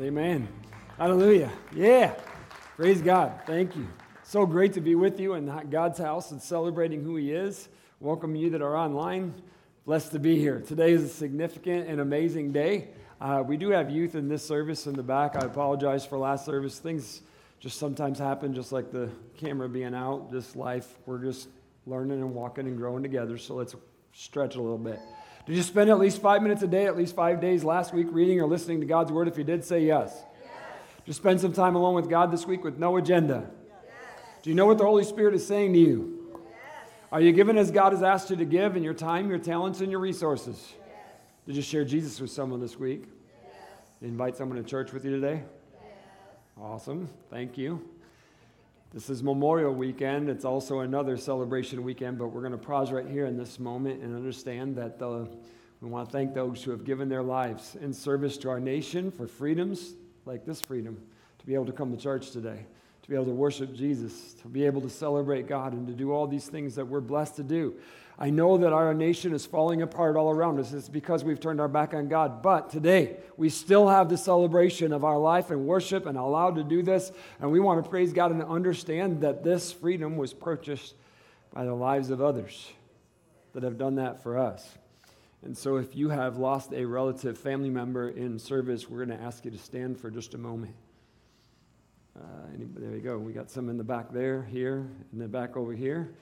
Amen. Hallelujah. Yeah. Praise God. Thank you. So great to be with you in God's house and celebrating who He is. Welcome you that are online. Blessed to be here. Today is a significant and amazing day. Uh, we do have youth in this service in the back. I apologize for last service. Things just sometimes happen, just like the camera being out, just life. We're just learning and walking and growing together. So let's stretch a little bit. Did you spend at least five minutes a day, at least five days last week reading or listening to God's Word? If you did, say yes. yes. Did you spend some time alone with God this week with no agenda? Yes. Do you know what the Holy Spirit is saying to you? Yes. Are you giving as God has asked you to give in your time, your talents, and your resources? Did you share Jesus with someone this week? Yes. Invite someone to church with you today? Awesome. Thank you. This is Memorial Weekend. It's also another celebration weekend, but we're going to pause right here in this moment and understand that the, we want to thank those who have given their lives in service to our nation for freedoms like this freedom to be able to come to church today, to be able to worship Jesus, to be able to celebrate God, and to do all these things that we're blessed to do. I know that our nation is falling apart all around us. It's because we've turned our back on God. But today, we still have the celebration of our life and worship and allowed to do this. And we want to praise God and understand that this freedom was purchased by the lives of others that have done that for us. And so, if you have lost a relative, family member in service, we're going to ask you to stand for just a moment. Uh, anybody, there you go. We got some in the back there, here, in the back over here.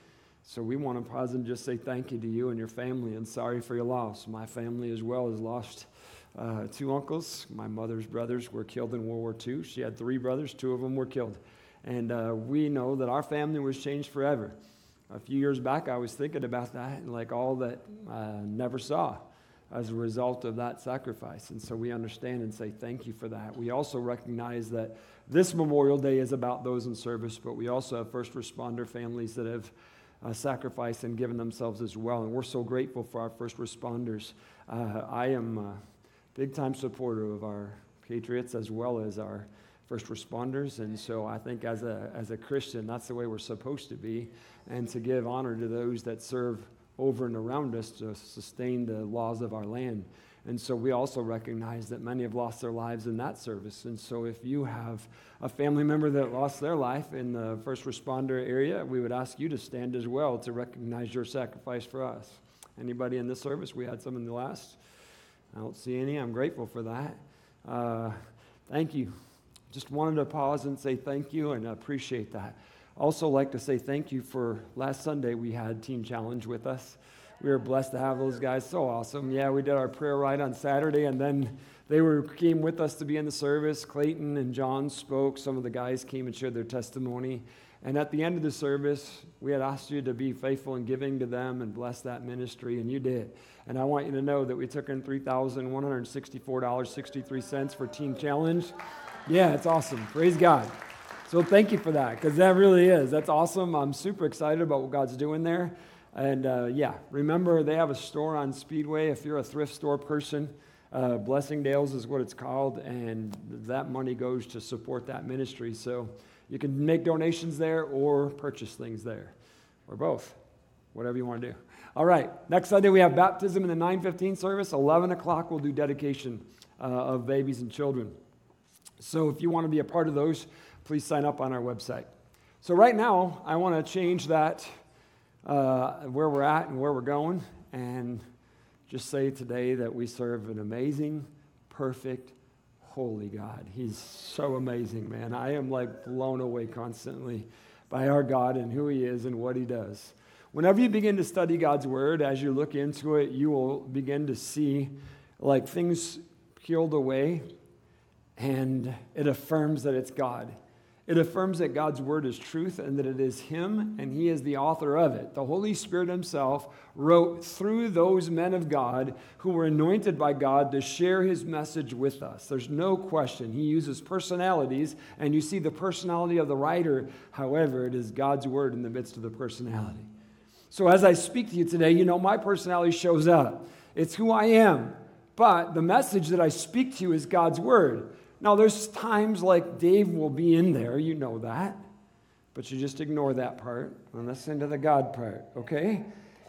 So we want to pause and just say thank you to you and your family and sorry for your loss. My family as well has lost uh, two uncles. My mother's brothers were killed in World War II. She had three brothers, two of them were killed. And uh, we know that our family was changed forever. A few years back, I was thinking about that and like all that I never saw as a result of that sacrifice. And so we understand and say thank you for that. We also recognize that this Memorial Day is about those in service, but we also have first responder families that have uh, sacrificed and given themselves as well. And we're so grateful for our first responders. Uh, I am a big time supporter of our patriots as well as our first responders. And so I think as a, as a Christian, that's the way we're supposed to be, and to give honor to those that serve over and around us to sustain the laws of our land. And so we also recognize that many have lost their lives in that service. And so if you have a family member that lost their life in the first responder area, we would ask you to stand as well to recognize your sacrifice for us. Anybody in this service? We had some in the last. I don't see any. I'm grateful for that. Uh, thank you. Just wanted to pause and say thank you and appreciate that. Also, like to say thank you for last Sunday we had Teen Challenge with us we were blessed to have those guys. So awesome. Yeah, we did our prayer ride on Saturday, and then they were came with us to be in the service. Clayton and John spoke. Some of the guys came and shared their testimony. And at the end of the service, we had asked you to be faithful in giving to them and bless that ministry, and you did. And I want you to know that we took in $3,164.63 for Teen Challenge. Yeah, it's awesome. Praise God. So thank you for that, because that really is. That's awesome. I'm super excited about what God's doing there. And uh, yeah, remember they have a store on Speedway. If you're a thrift store person, uh, Blessingdale's is what it's called, and that money goes to support that ministry. So you can make donations there or purchase things there, or both, whatever you want to do. All right, next Sunday we have baptism in the 9:15 service. 11 o'clock we'll do dedication uh, of babies and children. So if you want to be a part of those, please sign up on our website. So right now I want to change that uh, where we're at and where we're going, and just say today that we serve an amazing, perfect, holy God. He's so amazing, man. I am like blown away constantly by our God and who He is and what He does. Whenever you begin to study God's Word, as you look into it, you will begin to see like things peeled away, and it affirms that it's God. It affirms that God's word is truth and that it is Him and He is the author of it. The Holy Spirit Himself wrote through those men of God who were anointed by God to share His message with us. There's no question. He uses personalities, and you see the personality of the writer. However, it is God's word in the midst of the personality. So as I speak to you today, you know, my personality shows up. It's who I am. But the message that I speak to you is God's word. Now, there's times like Dave will be in there, you know that, but you just ignore that part and listen to the God part, okay?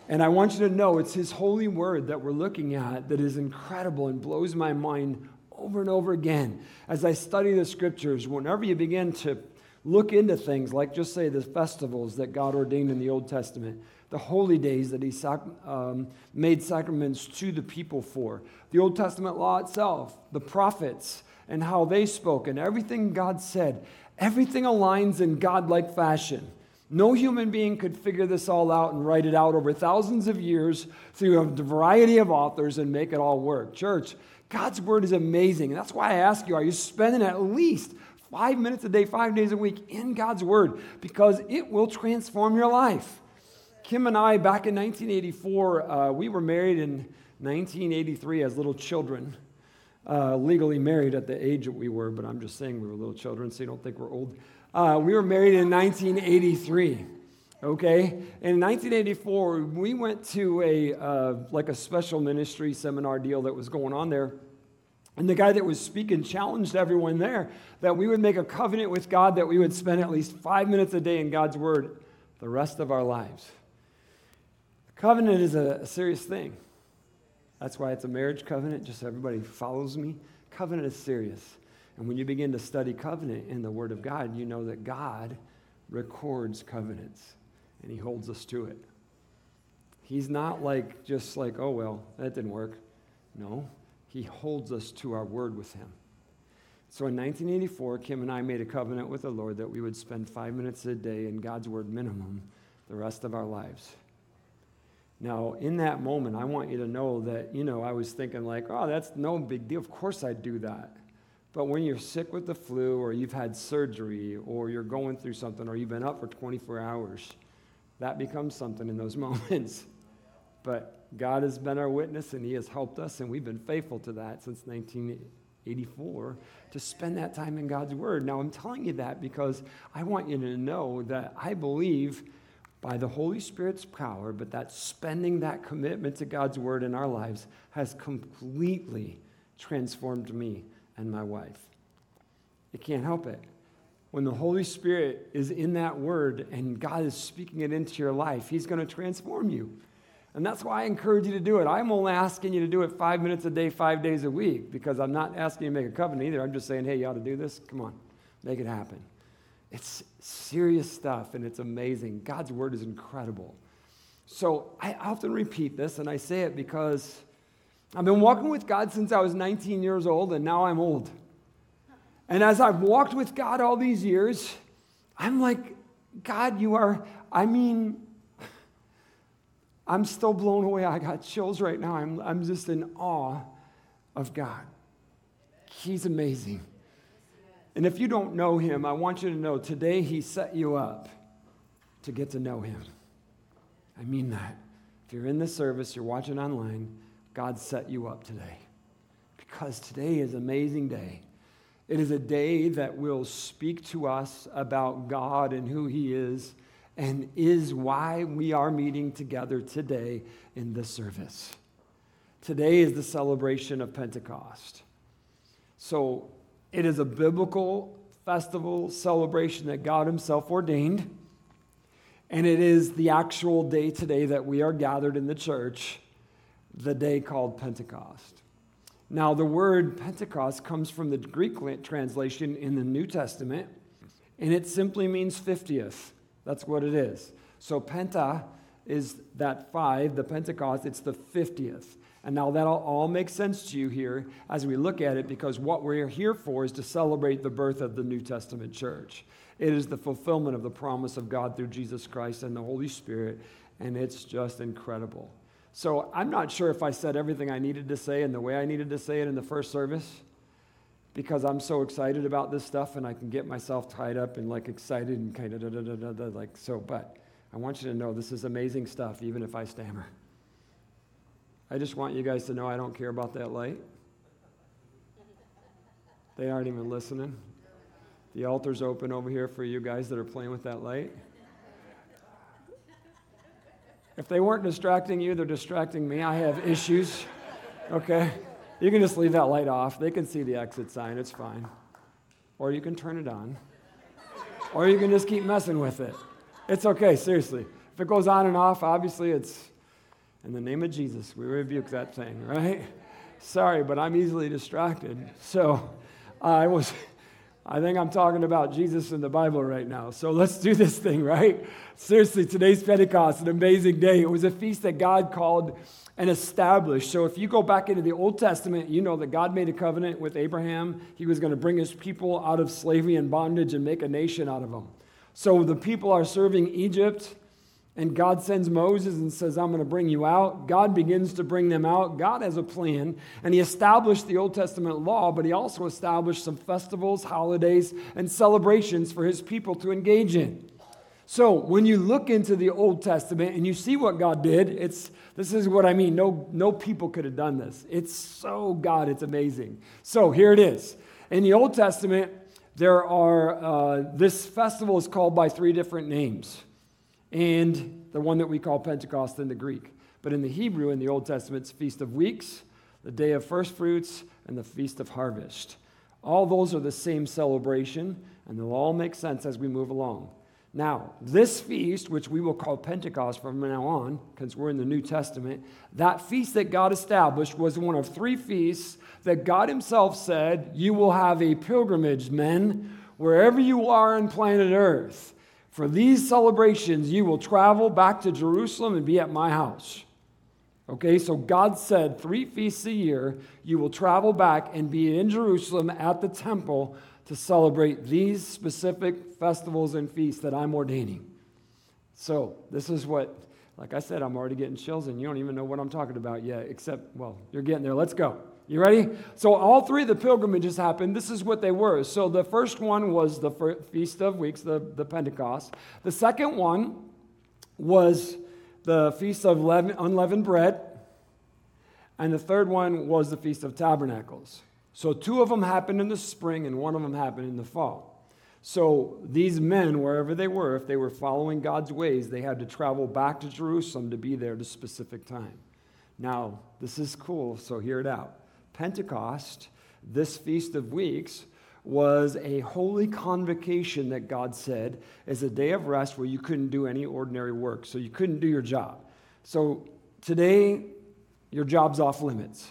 And I want you to know it's His holy word that we're looking at that is incredible and blows my mind over and over again. As I study the scriptures, whenever you begin to look into things like just say the festivals that God ordained in the Old Testament, the holy days that He sac- um, made sacraments to the people for, the Old Testament law itself, the prophets, and how they spoke, and everything God said, everything aligns in God-like fashion. No human being could figure this all out and write it out over thousands of years through a variety of authors and make it all work. Church, God's word is amazing. And that's why I ask you are you spending at least five minutes a day, five days a week in God's word? Because it will transform your life. Kim and I, back in 1984, uh, we were married in 1983 as little children. Uh, legally married at the age that we were, but I'm just saying we were little children, so you don't think we're old. Uh, we were married in 1983. Okay, in 1984, we went to a uh, like a special ministry seminar deal that was going on there, and the guy that was speaking challenged everyone there that we would make a covenant with God that we would spend at least five minutes a day in God's Word the rest of our lives. Covenant is a serious thing. That's why it's a marriage covenant, just so everybody follows me. Covenant is serious. And when you begin to study covenant in the Word of God, you know that God records covenants and He holds us to it. He's not like, just like, oh, well, that didn't work. No, He holds us to our word with Him. So in 1984, Kim and I made a covenant with the Lord that we would spend five minutes a day in God's Word minimum the rest of our lives. Now, in that moment, I want you to know that, you know, I was thinking, like, oh, that's no big deal. Of course I'd do that. But when you're sick with the flu, or you've had surgery, or you're going through something, or you've been up for 24 hours, that becomes something in those moments. But God has been our witness, and He has helped us, and we've been faithful to that since 1984 to spend that time in God's Word. Now, I'm telling you that because I want you to know that I believe by the Holy Spirit's power, but that spending that commitment to God's Word in our lives has completely transformed me and my wife. You can't help it. When the Holy Spirit is in that word and God is speaking it into your life, He's going to transform you. And that's why I encourage you to do it. I'm only asking you to do it five minutes a day, five days a week, because I'm not asking you to make a covenant either. I'm just saying, hey, you ought to do this. Come on, make it happen. It's serious stuff and it's amazing. God's word is incredible. So I often repeat this, and I say it because I've been walking with God since I was 19 years old, and now I'm old. And as I've walked with God all these years, I'm like, God, you are, I mean, I'm still blown away. I got chills right now. I'm, I'm just in awe of God. He's amazing. And if you don't know him, I want you to know today he set you up to get to know him. I mean that. If you're in the service, you're watching online, God set you up today. Because today is an amazing day. It is a day that will speak to us about God and who He is, and is why we are meeting together today in this service. Today is the celebration of Pentecost. So it is a biblical festival celebration that God Himself ordained. And it is the actual day today that we are gathered in the church, the day called Pentecost. Now, the word Pentecost comes from the Greek translation in the New Testament, and it simply means 50th. That's what it is. So, Penta is that five, the Pentecost, it's the 50th. And now that'll all make sense to you here as we look at it because what we're here for is to celebrate the birth of the New Testament church. It is the fulfillment of the promise of God through Jesus Christ and the Holy Spirit, and it's just incredible. So I'm not sure if I said everything I needed to say in the way I needed to say it in the first service because I'm so excited about this stuff and I can get myself tied up and like excited and kind of da, da, da, da, like so. But I want you to know this is amazing stuff, even if I stammer. I just want you guys to know I don't care about that light. They aren't even listening. The altar's open over here for you guys that are playing with that light. If they weren't distracting you, they're distracting me. I have issues. Okay? You can just leave that light off. They can see the exit sign. It's fine. Or you can turn it on. Or you can just keep messing with it. It's okay, seriously. If it goes on and off, obviously it's in the name of Jesus. We rebuke that thing, right? Sorry, but I'm easily distracted. So I was, I think I'm talking about Jesus in the Bible right now. So let's do this thing, right? Seriously, today's Pentecost, an amazing day. It was a feast that God called and established. So if you go back into the Old Testament, you know that God made a covenant with Abraham. He was going to bring his people out of slavery and bondage and make a nation out of them. So the people are serving Egypt and God sends Moses and says, I'm going to bring you out. God begins to bring them out. God has a plan, and He established the Old Testament law, but He also established some festivals, holidays, and celebrations for His people to engage in. So when you look into the Old Testament and you see what God did, it's this is what I mean. No, no people could have done this. It's so God, it's amazing. So here it is. In the Old Testament, there are uh, this festival is called by three different names and the one that we call Pentecost in the Greek. But in the Hebrew, in the Old Testament, it's Feast of Weeks, the Day of First Fruits, and the Feast of Harvest. All those are the same celebration, and they'll all make sense as we move along. Now, this feast, which we will call Pentecost from now on, because we're in the New Testament, that feast that God established was one of three feasts that God Himself said, You will have a pilgrimage, men, wherever you are on planet Earth. For these celebrations, you will travel back to Jerusalem and be at my house. Okay, so God said three feasts a year, you will travel back and be in Jerusalem at the temple to celebrate these specific festivals and feasts that I'm ordaining. So, this is what, like I said, I'm already getting chills, and you don't even know what I'm talking about yet, except, well, you're getting there. Let's go. You ready? So, all three of the pilgrimages happened. This is what they were. So, the first one was the Feast of Weeks, the, the Pentecost. The second one was the Feast of Unleavened Bread. And the third one was the Feast of Tabernacles. So, two of them happened in the spring, and one of them happened in the fall. So, these men, wherever they were, if they were following God's ways, they had to travel back to Jerusalem to be there at a specific time. Now, this is cool, so hear it out. Pentecost, this Feast of Weeks, was a holy convocation that God said is a day of rest where you couldn't do any ordinary work. So you couldn't do your job. So today, your job's off limits.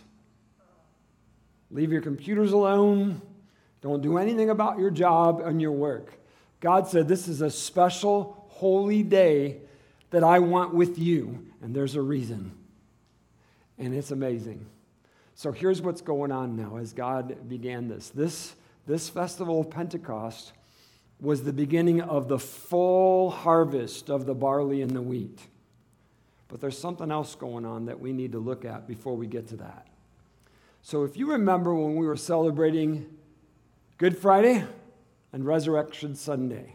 Leave your computers alone. Don't do anything about your job and your work. God said, This is a special, holy day that I want with you. And there's a reason. And it's amazing. So here's what's going on now as God began this. This, this festival of Pentecost was the beginning of the full harvest of the barley and the wheat. But there's something else going on that we need to look at before we get to that. So if you remember when we were celebrating Good Friday and Resurrection Sunday,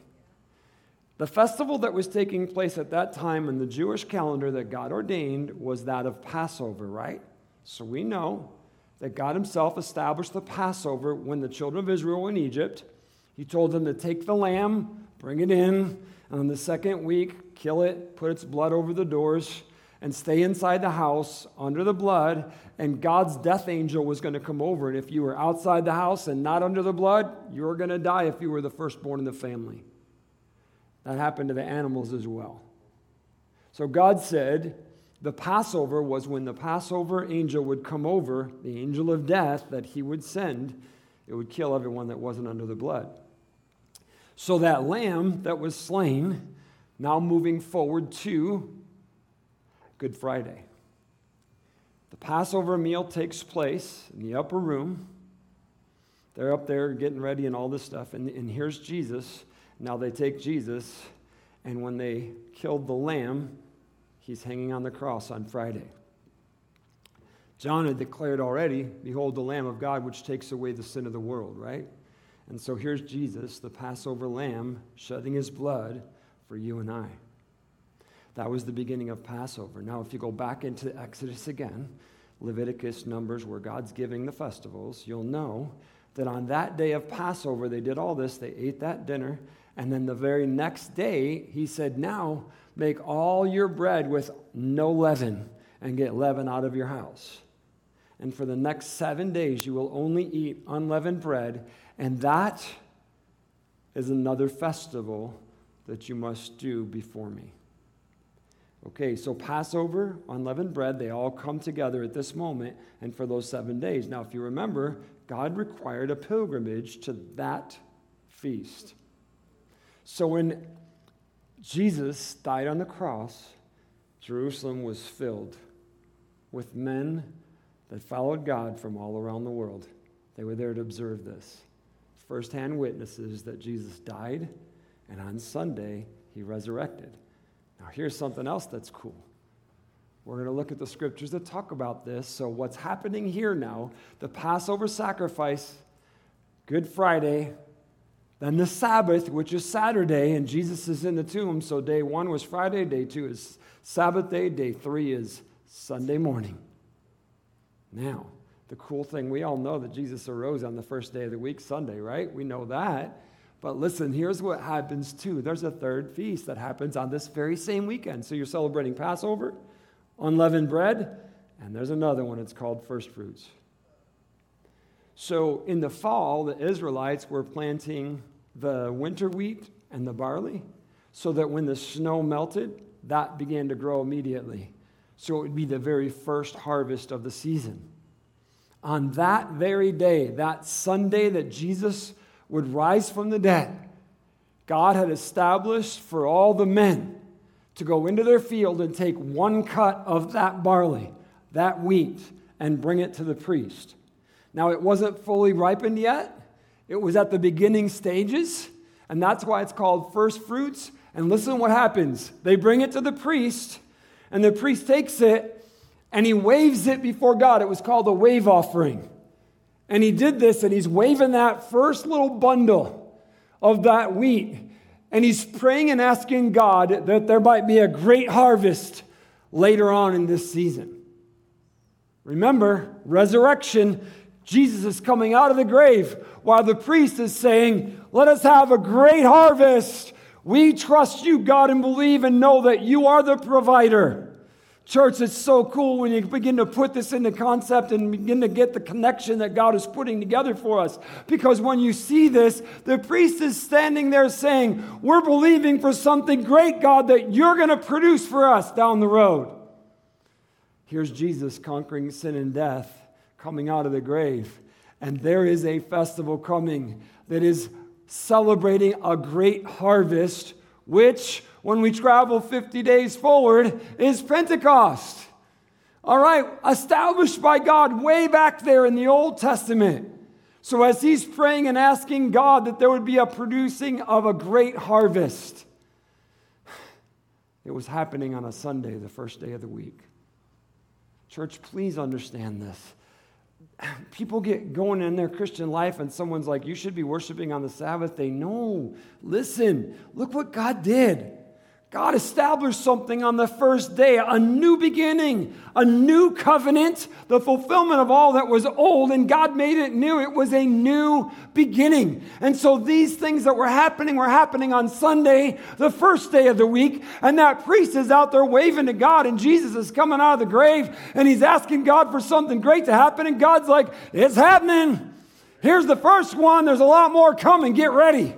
the festival that was taking place at that time in the Jewish calendar that God ordained was that of Passover, right? So we know that God Himself established the Passover when the children of Israel were in Egypt. He told them to take the lamb, bring it in, and on the second week, kill it, put its blood over the doors, and stay inside the house under the blood. And God's death angel was going to come over. And if you were outside the house and not under the blood, you were going to die if you were the firstborn in the family. That happened to the animals as well. So God said, the Passover was when the Passover angel would come over, the angel of death that he would send, it would kill everyone that wasn't under the blood. So that lamb that was slain, now moving forward to Good Friday. The Passover meal takes place in the upper room. They're up there getting ready and all this stuff. And, and here's Jesus. Now they take Jesus, and when they killed the lamb, He's hanging on the cross on Friday. John had declared already, Behold the Lamb of God, which takes away the sin of the world, right? And so here's Jesus, the Passover lamb, shedding his blood for you and I. That was the beginning of Passover. Now, if you go back into Exodus again, Leviticus, Numbers, where God's giving the festivals, you'll know that on that day of Passover, they did all this. They ate that dinner. And then the very next day, he said, Now Make all your bread with no leaven and get leaven out of your house. And for the next seven days, you will only eat unleavened bread, and that is another festival that you must do before me. Okay, so Passover, unleavened bread, they all come together at this moment and for those seven days. Now, if you remember, God required a pilgrimage to that feast. So when Jesus died on the cross, Jerusalem was filled with men that followed God from all around the world. They were there to observe this. Firsthand witnesses that Jesus died, and on Sunday, he resurrected. Now, here's something else that's cool. We're going to look at the scriptures that talk about this. So, what's happening here now, the Passover sacrifice, Good Friday, then the Sabbath, which is Saturday, and Jesus is in the tomb. So, day one was Friday, day two is Sabbath day, day three is Sunday morning. Now, the cool thing, we all know that Jesus arose on the first day of the week, Sunday, right? We know that. But listen, here's what happens too. There's a third feast that happens on this very same weekend. So you're celebrating Passover, unleavened bread, and there's another one. It's called first fruits. So in the fall, the Israelites were planting the winter wheat and the barley so that when the snow melted, that began to grow immediately. So it would be the very first harvest of the season. On that very day, that Sunday that Jesus would rise from the dead, God had established for all the men to go into their field and take one cut of that barley, that wheat, and bring it to the priest. Now, it wasn't fully ripened yet, it was at the beginning stages, and that's why it's called first fruits. And listen what happens they bring it to the priest, and the priest takes it and he waves it before God. It was called a wave offering. And he did this, and he's waving that first little bundle of that wheat. And he's praying and asking God that there might be a great harvest later on in this season. Remember, resurrection, Jesus is coming out of the grave while the priest is saying, Let us have a great harvest. We trust you, God, and believe and know that you are the provider. Church, it's so cool when you begin to put this into concept and begin to get the connection that God is putting together for us. Because when you see this, the priest is standing there saying, We're believing for something great, God, that you're going to produce for us down the road. Here's Jesus conquering sin and death, coming out of the grave. And there is a festival coming that is celebrating a great harvest, which when we travel 50 days forward is Pentecost. All right, established by God way back there in the Old Testament. So, as he's praying and asking God that there would be a producing of a great harvest, it was happening on a Sunday, the first day of the week. Church, please understand this. People get going in their Christian life, and someone's like, You should be worshiping on the Sabbath day. No, listen, look what God did. God established something on the first day, a new beginning, a new covenant, the fulfillment of all that was old, and God made it new. It was a new beginning. And so these things that were happening were happening on Sunday, the first day of the week, and that priest is out there waving to God, and Jesus is coming out of the grave, and he's asking God for something great to happen, and God's like, It's happening. Here's the first one. There's a lot more coming. Get ready.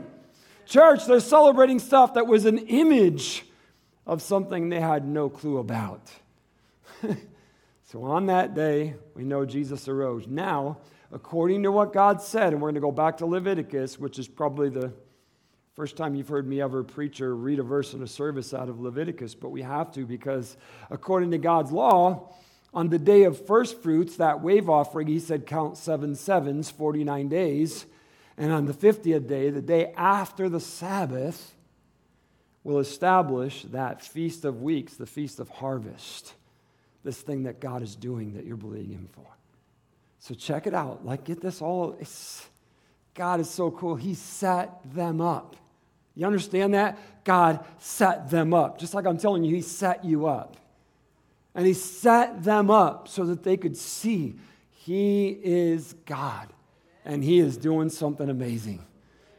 Church, they're celebrating stuff that was an image of something they had no clue about. so on that day, we know Jesus arose. Now, according to what God said, and we're going to go back to Leviticus, which is probably the first time you've heard me ever preach or read a verse in a service out of Leviticus, but we have to because according to God's law, on the day of first fruits, that wave offering, he said, count seven sevens, 49 days. And on the 50th day, the day after the Sabbath, will establish that Feast of Weeks, the Feast of Harvest, this thing that God is doing that you're believing Him for. So check it out. Like, get this all. God is so cool. He set them up. You understand that? God set them up. Just like I'm telling you, He set you up. And He set them up so that they could see He is God and He is doing something amazing.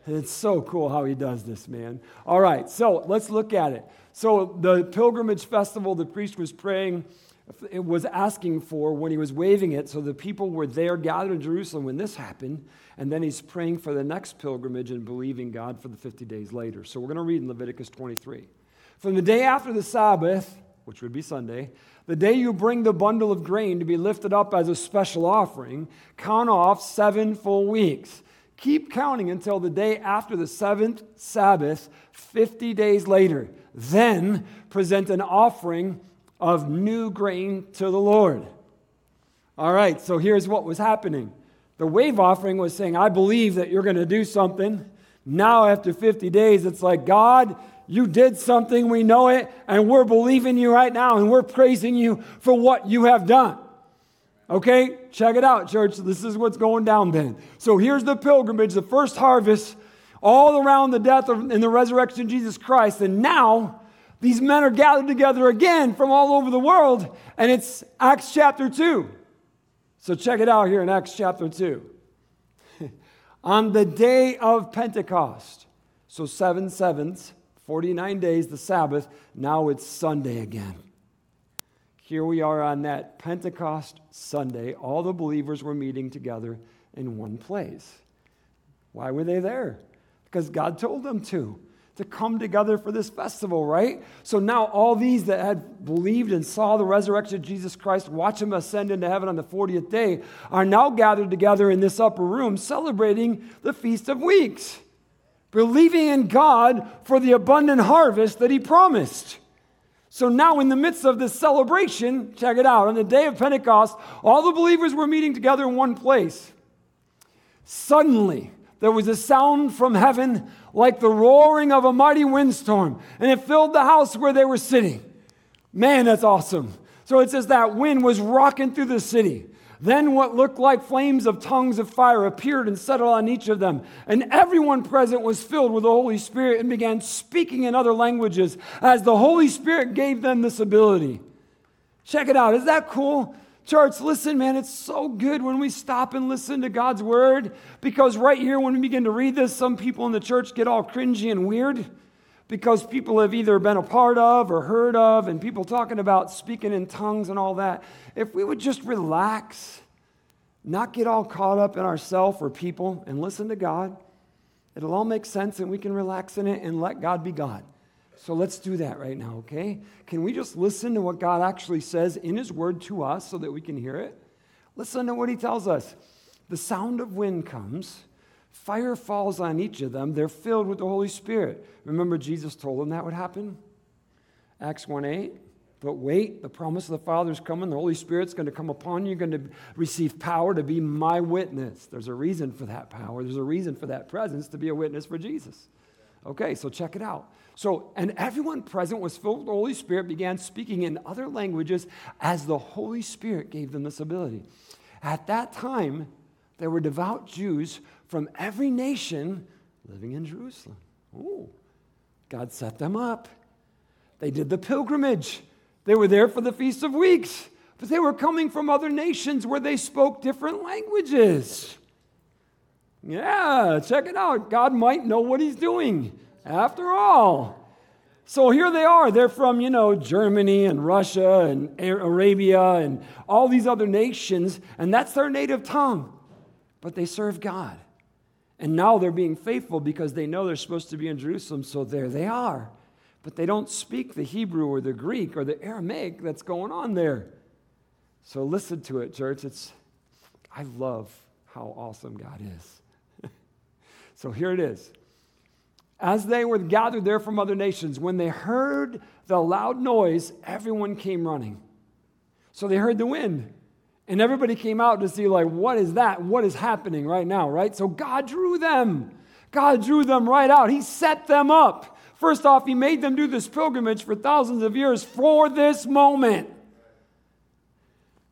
It's so cool how He does this, man. All right, so let's look at it. So, the pilgrimage festival, the priest was praying, was asking for when he was waving it. So, the people were there gathered in Jerusalem when this happened. And then he's praying for the next pilgrimage and believing God for the 50 days later. So, we're going to read in Leviticus 23. From the day after the Sabbath, which would be Sunday, the day you bring the bundle of grain to be lifted up as a special offering, count off seven full weeks. Keep counting until the day after the seventh Sabbath, 50 days later. Then present an offering of new grain to the Lord. All right, so here's what was happening. The wave offering was saying, I believe that you're going to do something. Now, after 50 days, it's like, God, you did something, we know it, and we're believing you right now, and we're praising you for what you have done. Okay, check it out, church. This is what's going down then. So here's the pilgrimage, the first harvest, all around the death and the resurrection of Jesus Christ. And now these men are gathered together again from all over the world, and it's Acts chapter 2. So check it out here in Acts chapter 2. On the day of Pentecost, so seven sevens, 49 days, the Sabbath, now it's Sunday again. Here we are on that Pentecost Sunday. All the believers were meeting together in one place. Why were they there? Because God told them to, to come together for this festival, right? So now all these that had believed and saw the resurrection of Jesus Christ, watch him ascend into heaven on the 40th day, are now gathered together in this upper room celebrating the Feast of Weeks believing in God for the abundant harvest that He promised. So now, in the midst of this celebration, check it out, on the day of Pentecost, all the believers were meeting together in one place. Suddenly, there was a sound from heaven like the roaring of a mighty windstorm, and it filled the house where they were sitting. Man, that's awesome. So it says that wind was rocking through the city. Then what looked like flames of tongues of fire appeared and settled on each of them. And everyone present was filled with the Holy Spirit and began speaking in other languages as the Holy Spirit gave them this ability. Check it out. Is that cool? Church, listen, man, it's so good when we stop and listen to God's word because right here, when we begin to read this, some people in the church get all cringy and weird because people have either been a part of or heard of, and people talking about speaking in tongues and all that. If we would just relax, not get all caught up in ourselves or people, and listen to God, it'll all make sense and we can relax in it and let God be God. So let's do that right now, okay? Can we just listen to what God actually says in His Word to us so that we can hear it? Listen to what He tells us. The sound of wind comes Fire falls on each of them. They're filled with the Holy Spirit. Remember, Jesus told them that would happen? Acts 1 8. But wait, the promise of the Father is coming. The Holy Spirit's going to come upon you. You're going to receive power to be my witness. There's a reason for that power. There's a reason for that presence to be a witness for Jesus. Okay, so check it out. So, and everyone present was filled with the Holy Spirit, began speaking in other languages as the Holy Spirit gave them this ability. At that time, there were devout Jews from every nation living in Jerusalem. Oh, God set them up. They did the pilgrimage. They were there for the Feast of Weeks, but they were coming from other nations where they spoke different languages. Yeah, check it out. God might know what He's doing after all. So here they are. They're from, you know, Germany and Russia and Arabia and all these other nations, and that's their native tongue. But they serve God. And now they're being faithful because they know they're supposed to be in Jerusalem, so there they are. But they don't speak the Hebrew or the Greek or the Aramaic that's going on there. So listen to it, church. It's I love how awesome God is. so here it is. As they were gathered there from other nations, when they heard the loud noise, everyone came running. So they heard the wind. And everybody came out to see, like, what is that? What is happening right now, right? So God drew them. God drew them right out. He set them up. First off, He made them do this pilgrimage for thousands of years for this moment.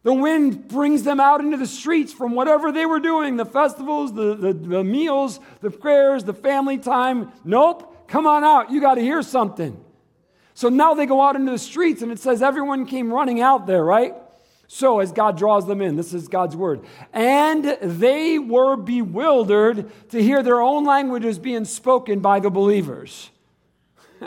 The wind brings them out into the streets from whatever they were doing the festivals, the, the, the meals, the prayers, the family time. Nope, come on out. You got to hear something. So now they go out into the streets, and it says everyone came running out there, right? So, as God draws them in, this is God's word. And they were bewildered to hear their own languages being spoken by the believers.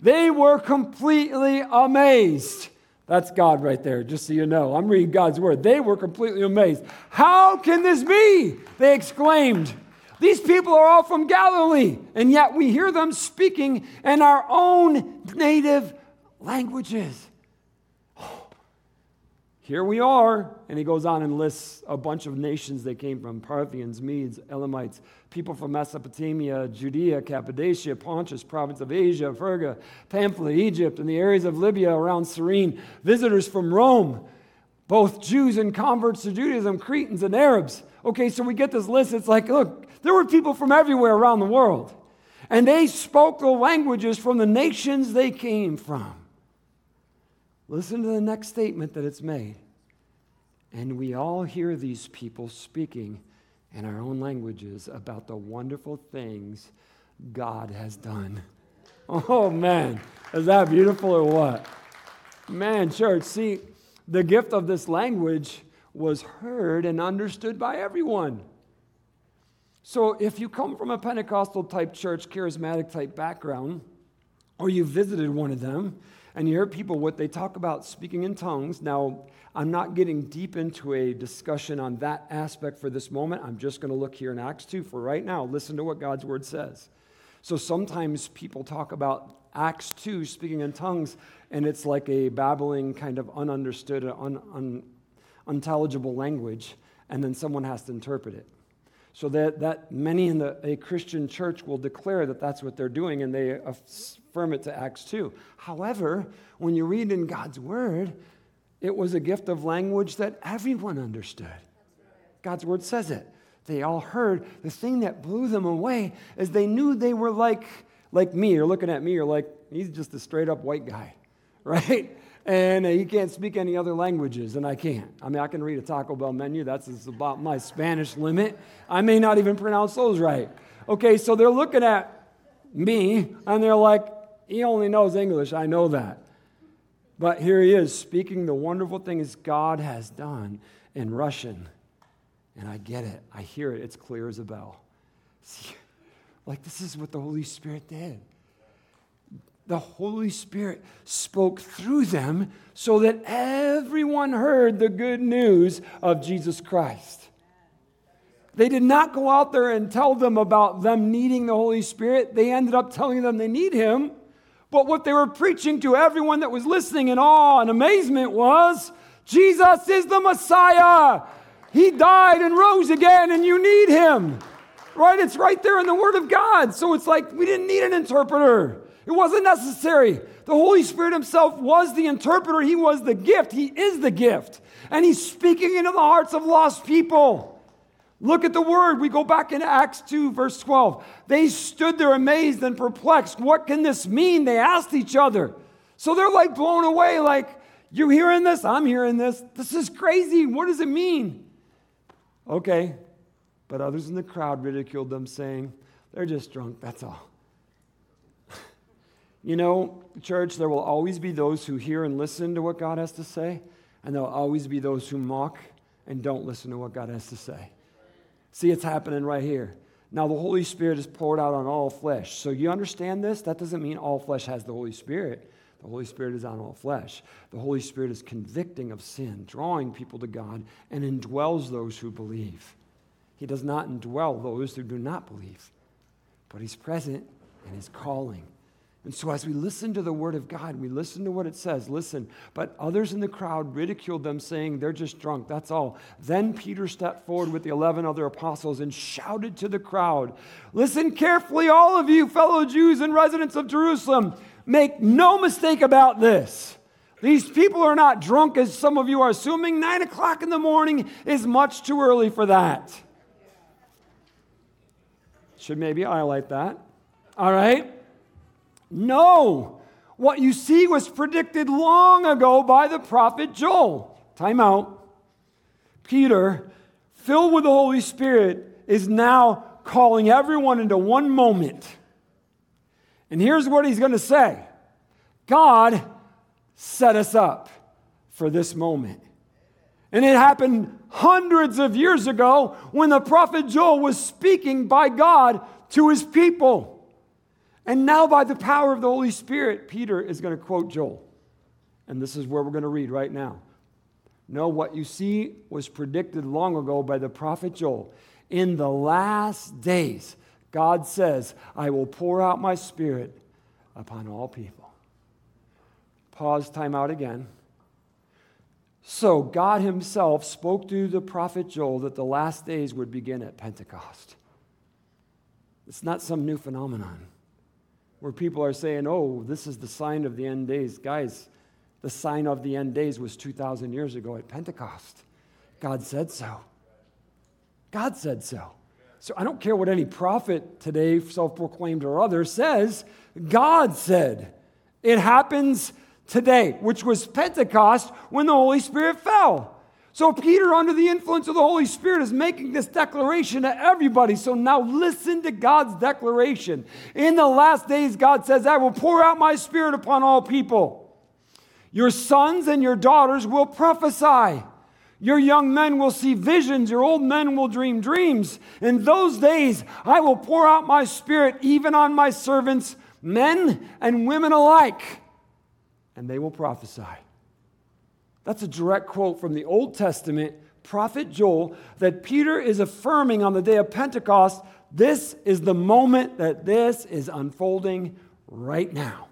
they were completely amazed. That's God right there, just so you know. I'm reading God's word. They were completely amazed. How can this be? They exclaimed. These people are all from Galilee, and yet we hear them speaking in our own native languages. Here we are. And he goes on and lists a bunch of nations they came from Parthians, Medes, Elamites, people from Mesopotamia, Judea, Cappadocia, Pontus, province of Asia, Phrygia, Pamphylia, Egypt, and the areas of Libya around Cyrene, visitors from Rome, both Jews and converts to Judaism, Cretans and Arabs. Okay, so we get this list. It's like, look, there were people from everywhere around the world. And they spoke the languages from the nations they came from. Listen to the next statement that it's made. And we all hear these people speaking in our own languages about the wonderful things God has done. Oh, man. Is that beautiful or what? Man, church, see, the gift of this language was heard and understood by everyone. So if you come from a Pentecostal type church, charismatic type background, or you visited one of them, and you hear people what they talk about speaking in tongues. Now, I'm not getting deep into a discussion on that aspect for this moment. I'm just going to look here in Acts 2 for right now. Listen to what God's word says. So sometimes people talk about Acts 2 speaking in tongues, and it's like a babbling, kind of ununderstood, un, un, unintelligible language, and then someone has to interpret it. So that, that many in the, a Christian church will declare that that's what they're doing, and they affirm it to Acts 2. However, when you read in God's word, it was a gift of language that everyone understood. God's word says it. They all heard. The thing that blew them away is they knew they were like, like me. You're looking at me, you're like, he's just a straight up white guy, right? And uh, he can't speak any other languages, and I can't. I mean, I can read a Taco Bell menu. That's about my Spanish limit. I may not even pronounce those right. Okay, so they're looking at me, and they're like, he only knows English. I know that. But here he is speaking the wonderful things God has done in Russian. And I get it. I hear it. It's clear as a bell. See, like, this is what the Holy Spirit did the Holy Spirit spoke through them so that everyone heard the good news of Jesus Christ. They did not go out there and tell them about them needing the Holy Spirit. They ended up telling them they need Him. But what they were preaching to everyone that was listening in awe and amazement was Jesus is the Messiah. He died and rose again, and you need Him. Right? It's right there in the Word of God. So it's like we didn't need an interpreter. It wasn't necessary. The Holy Spirit Himself was the interpreter, He was the gift, He is the gift. And He's speaking into the hearts of lost people. Look at the word. We go back in Acts 2, verse 12. They stood there amazed and perplexed. What can this mean? They asked each other. So they're like blown away, like, You hearing this? I'm hearing this. This is crazy. What does it mean? Okay. But others in the crowd ridiculed them, saying, They're just drunk, that's all. You know, church, there will always be those who hear and listen to what God has to say, and there will always be those who mock and don't listen to what God has to say. See, it's happening right here. Now, the Holy Spirit is poured out on all flesh. So, you understand this? That doesn't mean all flesh has the Holy Spirit. The Holy Spirit is on all flesh. The Holy Spirit is convicting of sin, drawing people to God, and indwells those who believe. He does not indwell those who do not believe, but He's present and He's calling. And so, as we listen to the word of God, we listen to what it says, listen. But others in the crowd ridiculed them, saying, They're just drunk, that's all. Then Peter stepped forward with the 11 other apostles and shouted to the crowd, Listen carefully, all of you, fellow Jews and residents of Jerusalem. Make no mistake about this. These people are not drunk, as some of you are assuming. Nine o'clock in the morning is much too early for that. Should maybe highlight that. All right? No. What you see was predicted long ago by the prophet Joel. Time out. Peter, filled with the Holy Spirit, is now calling everyone into one moment. And here's what he's going to say God set us up for this moment. And it happened hundreds of years ago when the prophet Joel was speaking by God to his people. And now, by the power of the Holy Spirit, Peter is going to quote Joel. And this is where we're going to read right now. No, what you see was predicted long ago by the prophet Joel. In the last days, God says, I will pour out my spirit upon all people. Pause, time out again. So, God Himself spoke through the prophet Joel that the last days would begin at Pentecost. It's not some new phenomenon where people are saying, oh, this is the sign of the end days. Guys, the sign of the end days was 2,000 years ago at Pentecost. God said so. God said so. So I don't care what any prophet today, self proclaimed or other, says. God said. It happens today, which was Pentecost when the Holy Spirit fell. So Peter, under the influence of the Holy Spirit, is making this declaration to everybody. So now listen to God's declaration. In the last days, God says, I will pour out my spirit upon all people. Your sons and your daughters will prophesy. Your young men will see visions, your old men will dream dreams. In those days, I will pour out my spirit even on my servants, men and women alike and they will prophesy. That's a direct quote from the Old Testament prophet Joel that Peter is affirming on the day of Pentecost. This is the moment that this is unfolding right now.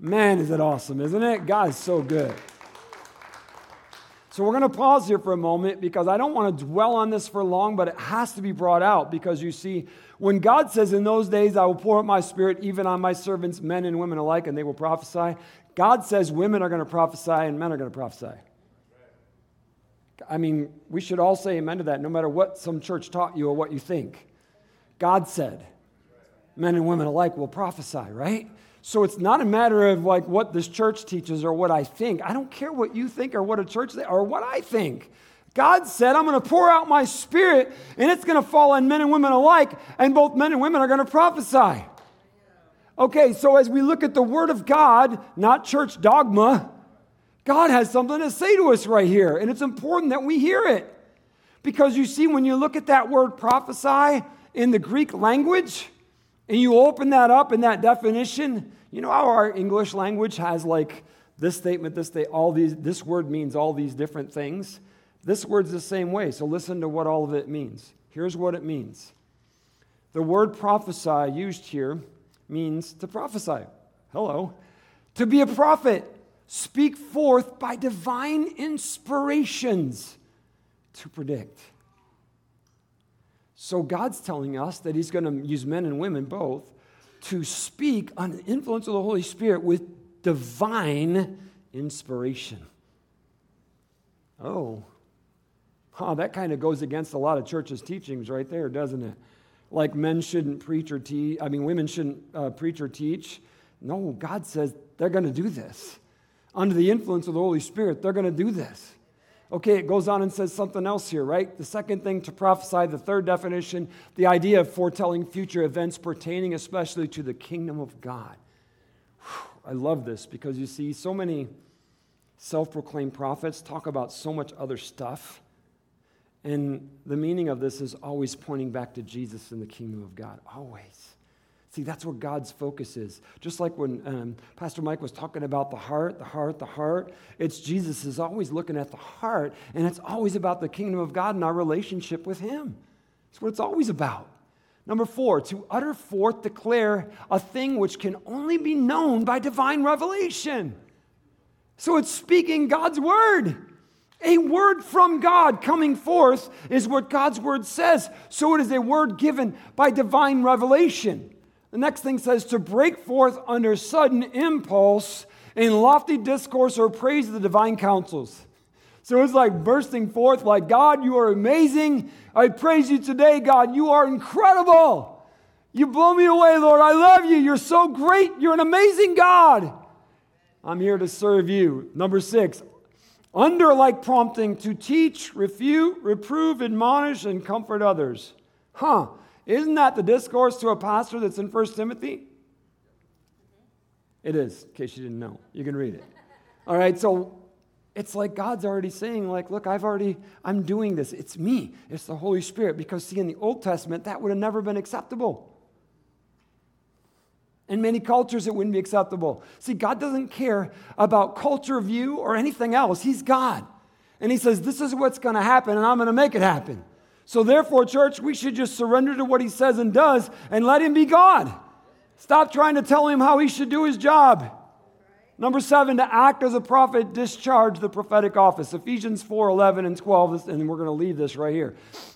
Man, is it awesome, isn't it? God is so good. So we're going to pause here for a moment because I don't want to dwell on this for long, but it has to be brought out because you see, when God says, In those days I will pour out my spirit even on my servants, men and women alike, and they will prophesy, God says women are going to prophesy and men are going to prophesy. I mean, we should all say amen to that, no matter what some church taught you or what you think. God said, men and women alike will prophesy, right? So it's not a matter of like what this church teaches or what I think. I don't care what you think or what a church or what I think. God said, I'm going to pour out my spirit and it's going to fall on men and women alike, and both men and women are going to prophesy. Okay, so as we look at the Word of God, not church dogma, God has something to say to us right here, and it's important that we hear it. Because you see, when you look at that word prophesy in the Greek language, and you open that up in that definition, you know how our English language has like this statement, this state, all these, this word means all these different things. This word's the same way, so listen to what all of it means. Here's what it means. The word prophesy used here means to prophesy. Hello. To be a prophet, speak forth by divine inspirations to predict. So God's telling us that He's going to use men and women both to speak on the influence of the Holy Spirit with divine inspiration. Oh, huh, that kind of goes against a lot of churches' teachings right there, doesn't it? Like men shouldn't preach or teach, I mean, women shouldn't uh, preach or teach. No, God says they're going to do this. Under the influence of the Holy Spirit, they're going to do this. Okay, it goes on and says something else here, right? The second thing to prophesy, the third definition, the idea of foretelling future events pertaining especially to the kingdom of God. Whew, I love this because you see, so many self proclaimed prophets talk about so much other stuff. And the meaning of this is always pointing back to Jesus and the kingdom of God. Always. See, that's where God's focus is. Just like when um, Pastor Mike was talking about the heart, the heart, the heart, it's Jesus is always looking at the heart, and it's always about the kingdom of God and our relationship with Him. That's what it's always about. Number four, to utter forth, declare a thing which can only be known by divine revelation. So it's speaking God's word. A word from God coming forth is what God's word says. So it is a word given by divine revelation. The next thing says to break forth under sudden impulse in lofty discourse or praise of the divine counsels. So it's like bursting forth, like, God, you are amazing. I praise you today, God. You are incredible. You blow me away, Lord. I love you. You're so great. You're an amazing God. I'm here to serve you. Number six, under like prompting to teach, refute, reprove, admonish, and comfort others. Huh. Isn't that the discourse to a pastor that's in 1 Timothy? It is, in case you didn't know. You can read it. All right, so it's like God's already saying, like, look, I've already, I'm doing this. It's me. It's the Holy Spirit. Because see, in the Old Testament, that would have never been acceptable. In many cultures, it wouldn't be acceptable. See, God doesn't care about culture view or anything else. He's God. And He says, This is what's going to happen, and I'm going to make it happen. So, therefore, church, we should just surrender to what He says and does and let Him be God. Stop trying to tell Him how He should do His job. Number seven, to act as a prophet, discharge the prophetic office. Ephesians 4 11 and 12, and we're going to leave this right here.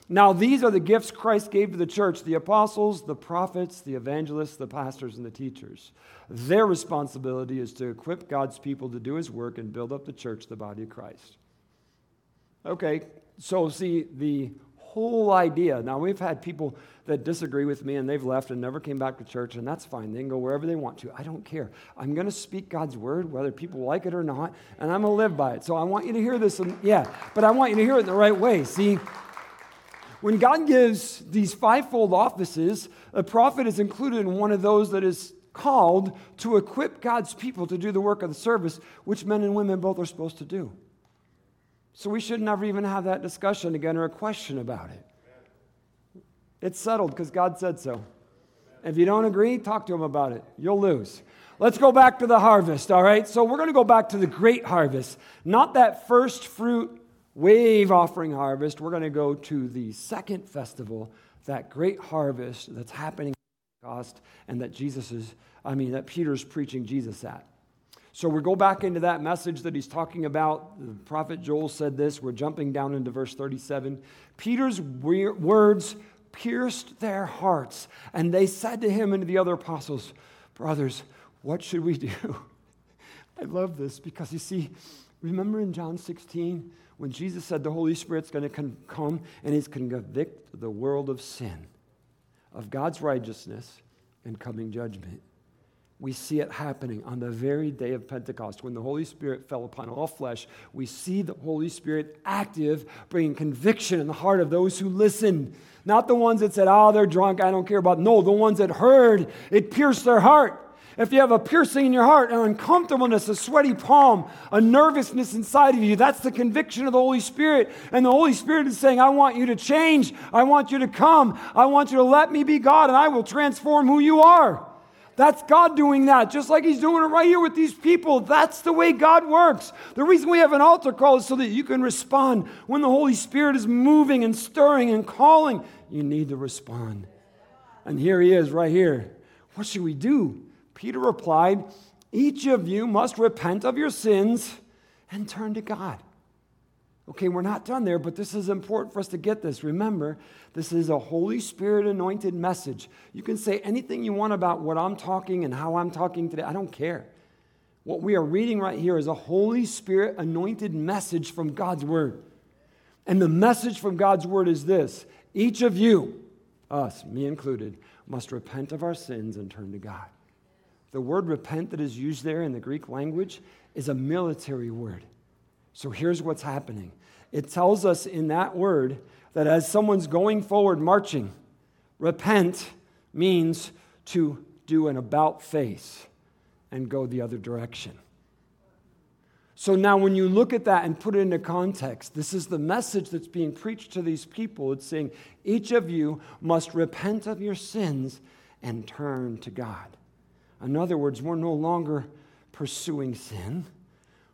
Now, these are the gifts Christ gave to the church the apostles, the prophets, the evangelists, the pastors, and the teachers. Their responsibility is to equip God's people to do his work and build up the church, the body of Christ. Okay, so see, the whole idea. Now, we've had people that disagree with me and they've left and never came back to church, and that's fine. They can go wherever they want to. I don't care. I'm going to speak God's word, whether people like it or not, and I'm going to live by it. So I want you to hear this. And, yeah, but I want you to hear it in the right way. See, when God gives these fivefold offices, a prophet is included in one of those that is called to equip God's people to do the work of the service, which men and women both are supposed to do. So we should never even have that discussion again or a question about it. It's settled because God said so. If you don't agree, talk to him about it. You'll lose. Let's go back to the harvest, all right? So we're going to go back to the great harvest, not that first fruit wave offering harvest. We're going to go to the second festival, that great harvest that's happening cost and that Jesus is, I mean, that Peter's preaching Jesus at. So we go back into that message that he's talking about. The prophet Joel said this. We're jumping down into verse 37. Peter's words pierced their hearts, and they said to him and to the other apostles, Brothers, what should we do? I love this because you see, remember in John 16 when Jesus said the Holy Spirit's going to come and he's going to convict the world of sin, of God's righteousness, and coming judgment we see it happening on the very day of Pentecost when the Holy Spirit fell upon all flesh. We see the Holy Spirit active, bringing conviction in the heart of those who listened. Not the ones that said, oh, they're drunk, I don't care about. No, the ones that heard, it pierced their heart. If you have a piercing in your heart, an uncomfortableness, a sweaty palm, a nervousness inside of you, that's the conviction of the Holy Spirit. And the Holy Spirit is saying, I want you to change. I want you to come. I want you to let me be God, and I will transform who you are. That's God doing that, just like He's doing it right here with these people. That's the way God works. The reason we have an altar call is so that you can respond when the Holy Spirit is moving and stirring and calling. You need to respond. And here He is, right here. What should we do? Peter replied, Each of you must repent of your sins and turn to God. Okay, we're not done there, but this is important for us to get this. Remember, this is a Holy Spirit anointed message. You can say anything you want about what I'm talking and how I'm talking today. I don't care. What we are reading right here is a Holy Spirit anointed message from God's Word. And the message from God's Word is this each of you, us, me included, must repent of our sins and turn to God. The word repent that is used there in the Greek language is a military word. So here's what's happening it tells us in that word that as someone's going forward marching, repent means to do an about face and go the other direction. So now, when you look at that and put it into context, this is the message that's being preached to these people. It's saying, each of you must repent of your sins and turn to God. In other words, we're no longer pursuing sin.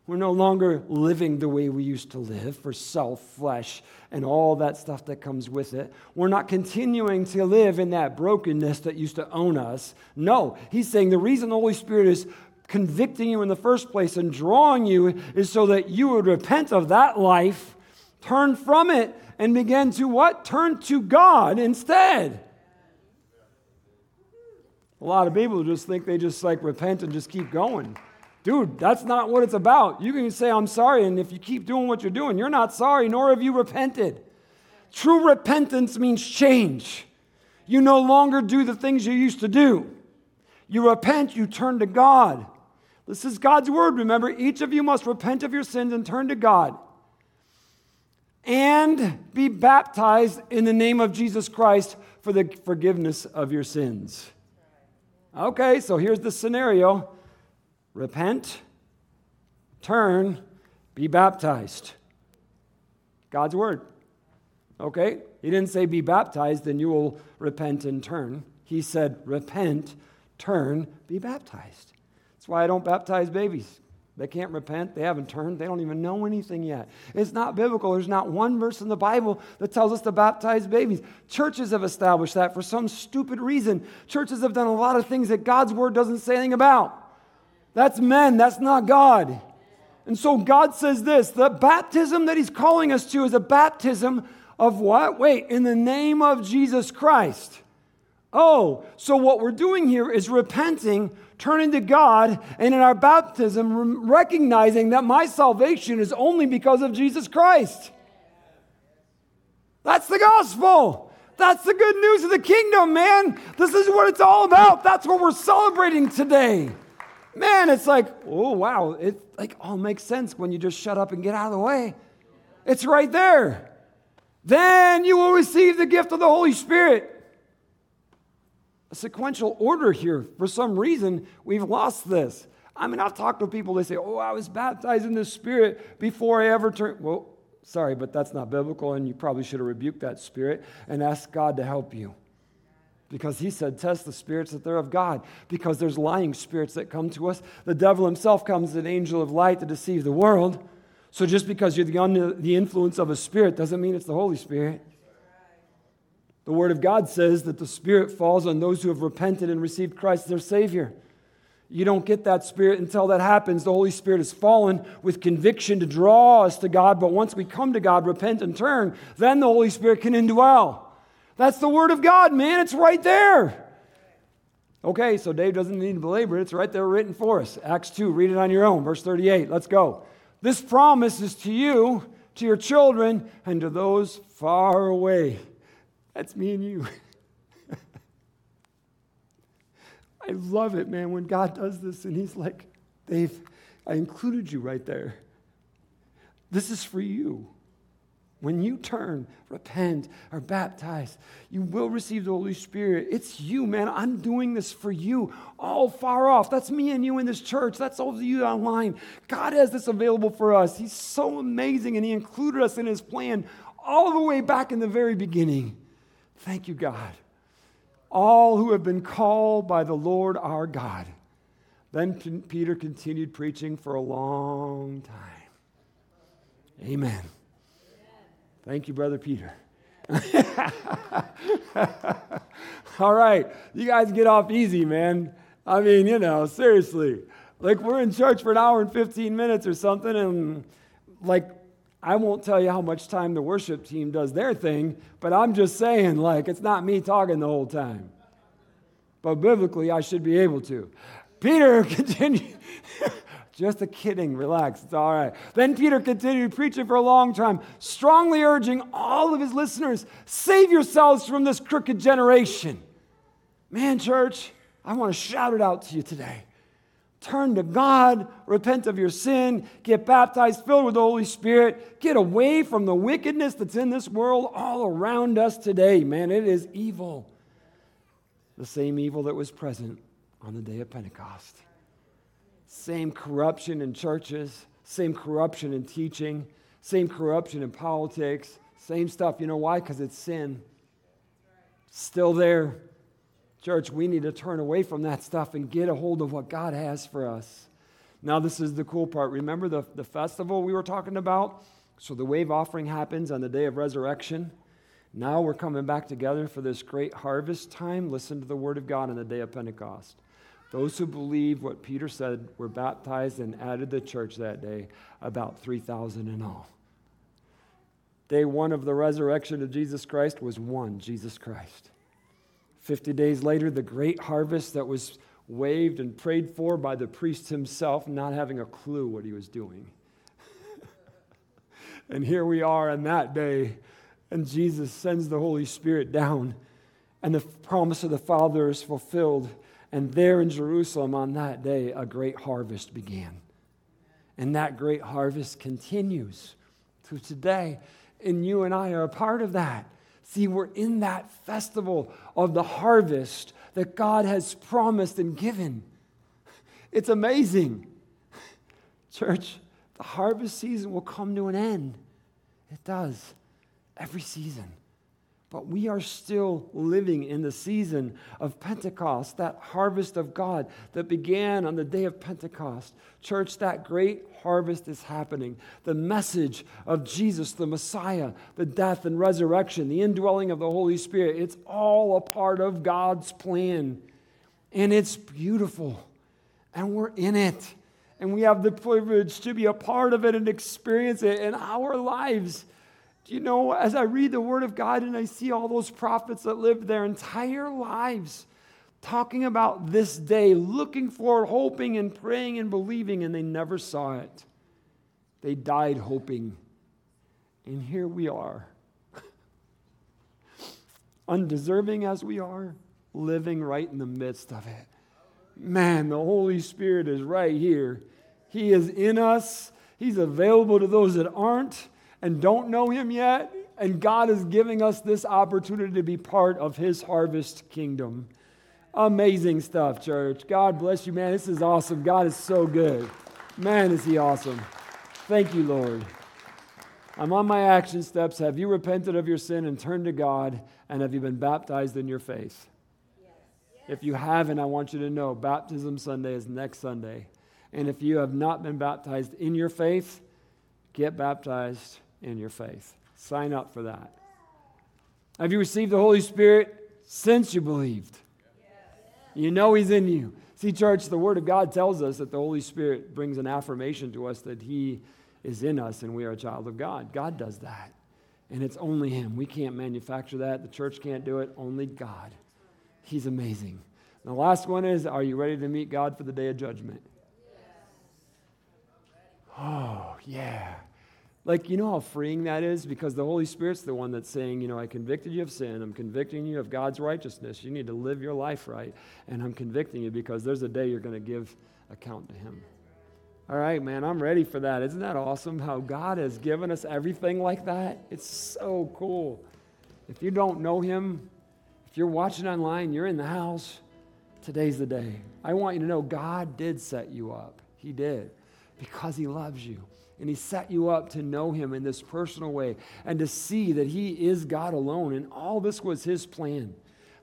We're no longer living the way we used to live for self, flesh, and all that stuff that comes with it. We're not continuing to live in that brokenness that used to own us. No, he's saying the reason the Holy Spirit is convicting you in the first place and drawing you is so that you would repent of that life, turn from it, and begin to what? Turn to God instead. A lot of people just think they just like repent and just keep going. Dude, that's not what it's about. You can say, I'm sorry, and if you keep doing what you're doing, you're not sorry, nor have you repented. True repentance means change. You no longer do the things you used to do. You repent, you turn to God. This is God's word. Remember, each of you must repent of your sins and turn to God and be baptized in the name of Jesus Christ for the forgiveness of your sins. Okay, so here's the scenario repent, turn, be baptized. God's word. Okay? He didn't say be baptized, then you will repent and turn. He said repent, turn, be baptized. That's why I don't baptize babies. They can't repent. They haven't turned. They don't even know anything yet. It's not biblical. There's not one verse in the Bible that tells us to baptize babies. Churches have established that for some stupid reason. Churches have done a lot of things that God's word doesn't say anything about. That's men, that's not God. And so God says this the baptism that He's calling us to is a baptism of what? Wait, in the name of Jesus Christ. Oh, so what we're doing here is repenting, turning to God, and in our baptism, recognizing that my salvation is only because of Jesus Christ. That's the gospel. That's the good news of the kingdom, man. This is what it's all about. That's what we're celebrating today. Man, it's like, oh, wow. It like all makes sense when you just shut up and get out of the way. It's right there. Then you will receive the gift of the Holy Spirit. A sequential order here. For some reason, we've lost this. I mean, I've talked to people, they say, Oh, I was baptized in the Spirit before I ever turned. Well, sorry, but that's not biblical, and you probably should have rebuked that spirit and asked God to help you. Because he said, Test the spirits that they're of God. Because there's lying spirits that come to us. The devil himself comes as an angel of light to deceive the world. So just because you're under the influence of a spirit doesn't mean it's the Holy Spirit. The Word of God says that the Spirit falls on those who have repented and received Christ as their Savior. You don't get that Spirit until that happens. The Holy Spirit has fallen with conviction to draw us to God, but once we come to God, repent, and turn, then the Holy Spirit can indwell. That's the Word of God, man. It's right there. Okay, so Dave doesn't need to belabor it. It's right there written for us. Acts 2, read it on your own. Verse 38. Let's go. This promise is to you, to your children, and to those far away. That's me and you. I love it, man, when God does this and He's like, Dave, I included you right there. This is for you. When you turn, repent, are baptized, you will receive the Holy Spirit. It's you, man. I'm doing this for you, all far off. That's me and you in this church. That's all of you online. God has this available for us. He's so amazing, and He included us in His plan all the way back in the very beginning. Thank you, God. All who have been called by the Lord our God. Then Peter continued preaching for a long time. Amen. Thank you, Brother Peter. All right, you guys get off easy, man. I mean, you know, seriously. Like, we're in church for an hour and 15 minutes or something, and like, I won't tell you how much time the worship team does their thing, but I'm just saying, like, it's not me talking the whole time. But biblically, I should be able to. Peter continued. Just a kidding. Relax. It's all right. Then Peter continued preaching for a long time, strongly urging all of his listeners save yourselves from this crooked generation. Man, church, I want to shout it out to you today. Turn to God, repent of your sin, get baptized, filled with the Holy Spirit, get away from the wickedness that's in this world all around us today. Man, it is evil. The same evil that was present on the day of Pentecost. Same corruption in churches, same corruption in teaching, same corruption in politics, same stuff. You know why? Because it's sin. Still there. Church, we need to turn away from that stuff and get a hold of what God has for us. Now, this is the cool part. Remember the, the festival we were talking about? So, the wave offering happens on the day of resurrection. Now we're coming back together for this great harvest time. Listen to the word of God on the day of Pentecost. Those who believed what Peter said were baptized and added to the church that day, about 3,000 in all. Day one of the resurrection of Jesus Christ was one, Jesus Christ. 50 days later, the great harvest that was waved and prayed for by the priest himself, not having a clue what he was doing. and here we are on that day, and Jesus sends the Holy Spirit down, and the promise of the Father is fulfilled and there in Jerusalem on that day, a great harvest began. And that great harvest continues to today. And you and I are a part of that. See, we're in that festival of the harvest that God has promised and given. It's amazing. Church, the harvest season will come to an end. It does. Every season. But we are still living in the season of Pentecost, that harvest of God that began on the day of Pentecost. Church, that great harvest is happening. The message of Jesus, the Messiah, the death and resurrection, the indwelling of the Holy Spirit, it's all a part of God's plan. And it's beautiful. and we're in it. And we have the privilege to be a part of it and experience it in our lives. You know, as I read the Word of God and I see all those prophets that lived their entire lives talking about this day, looking for, hoping, and praying and believing, and they never saw it. They died hoping. And here we are, undeserving as we are, living right in the midst of it. Man, the Holy Spirit is right here. He is in us, He's available to those that aren't and don't know Him yet. And God is giving us this opportunity to be part of His harvest kingdom. Amazing stuff, church. God bless you, man. This is awesome. God is so good. Man, is He awesome. Thank you, Lord. I'm on my action steps. Have you repented of your sin and turned to God? And have you been baptized in your faith? If you haven't, I want you to know Baptism Sunday is next Sunday. And if you have not been baptized in your faith, get baptized in your faith. Sign up for that. Have you received the Holy Spirit since you believed? You know He's in you. See, church, the Word of God tells us that the Holy Spirit brings an affirmation to us that He is in us and we are a child of God. God does that. And it's only Him. We can't manufacture that. The church can't do it. Only God. He's amazing. And the last one is Are you ready to meet God for the day of judgment? Oh, yeah. Like, you know how freeing that is? Because the Holy Spirit's the one that's saying, you know, I convicted you of sin. I'm convicting you of God's righteousness. You need to live your life right. And I'm convicting you because there's a day you're going to give account to Him. All right, man, I'm ready for that. Isn't that awesome how God has given us everything like that? It's so cool. If you don't know Him, if you're watching online, you're in the house, today's the day. I want you to know God did set you up. He did because He loves you. And He set you up to know Him in this personal way and to see that He is God alone. And all this was His plan.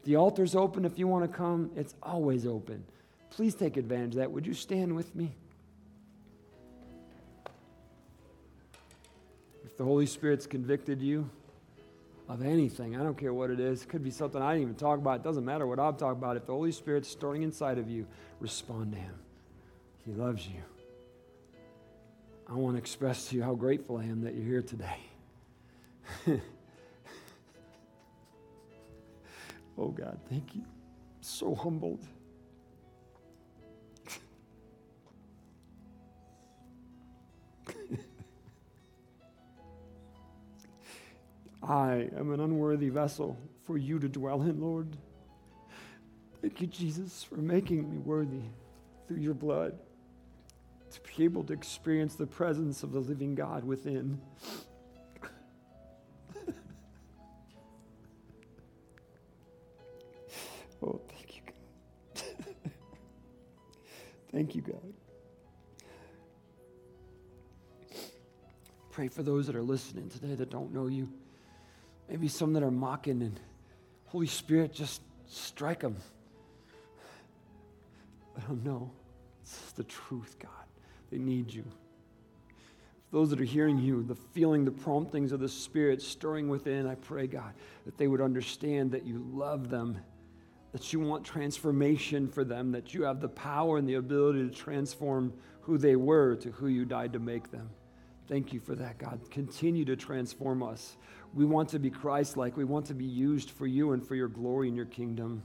The altar's open if you want to come, it's always open. Please take advantage of that. Would you stand with me? If the Holy Spirit's convicted you of anything, I don't care what it is, it could be something I didn't even talk about. It doesn't matter what I'm talking about. If the Holy Spirit's stirring inside of you, respond to Him. He loves you. I want to express to you how grateful I am that you're here today. oh, God, thank you. I'm So humbled. I am an unworthy vessel for you to dwell in, Lord. Thank you, Jesus, for making me worthy through your blood to be able to experience the presence of the living God within. oh, thank you, God. thank you, God. Pray for those that are listening today that don't know you. Maybe some that are mocking, and Holy Spirit, just strike them. Let them know it's the truth, God. They need you. Those that are hearing you, the feeling, the promptings of the Spirit stirring within, I pray, God, that they would understand that you love them, that you want transformation for them, that you have the power and the ability to transform who they were to who you died to make them. Thank you for that, God. Continue to transform us. We want to be Christ like. We want to be used for you and for your glory and your kingdom.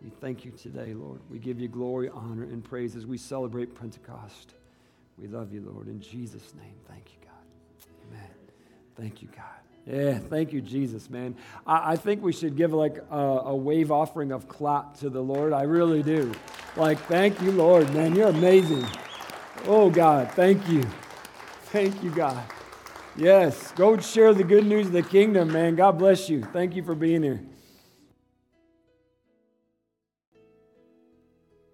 We thank you today, Lord. We give you glory, honor, and praise as we celebrate Pentecost. We love you, Lord. In Jesus' name, thank you, God. Amen. Thank you, God. Yeah, thank you, Jesus, man. I, I think we should give like a, a, wave offering of clap to the Lord. I really do. Like, thank you, Lord, man. You're amazing. Oh, God, thank you. Thank you, God. Yes, go share the good news of the kingdom, man. God bless you. Thank you for being here.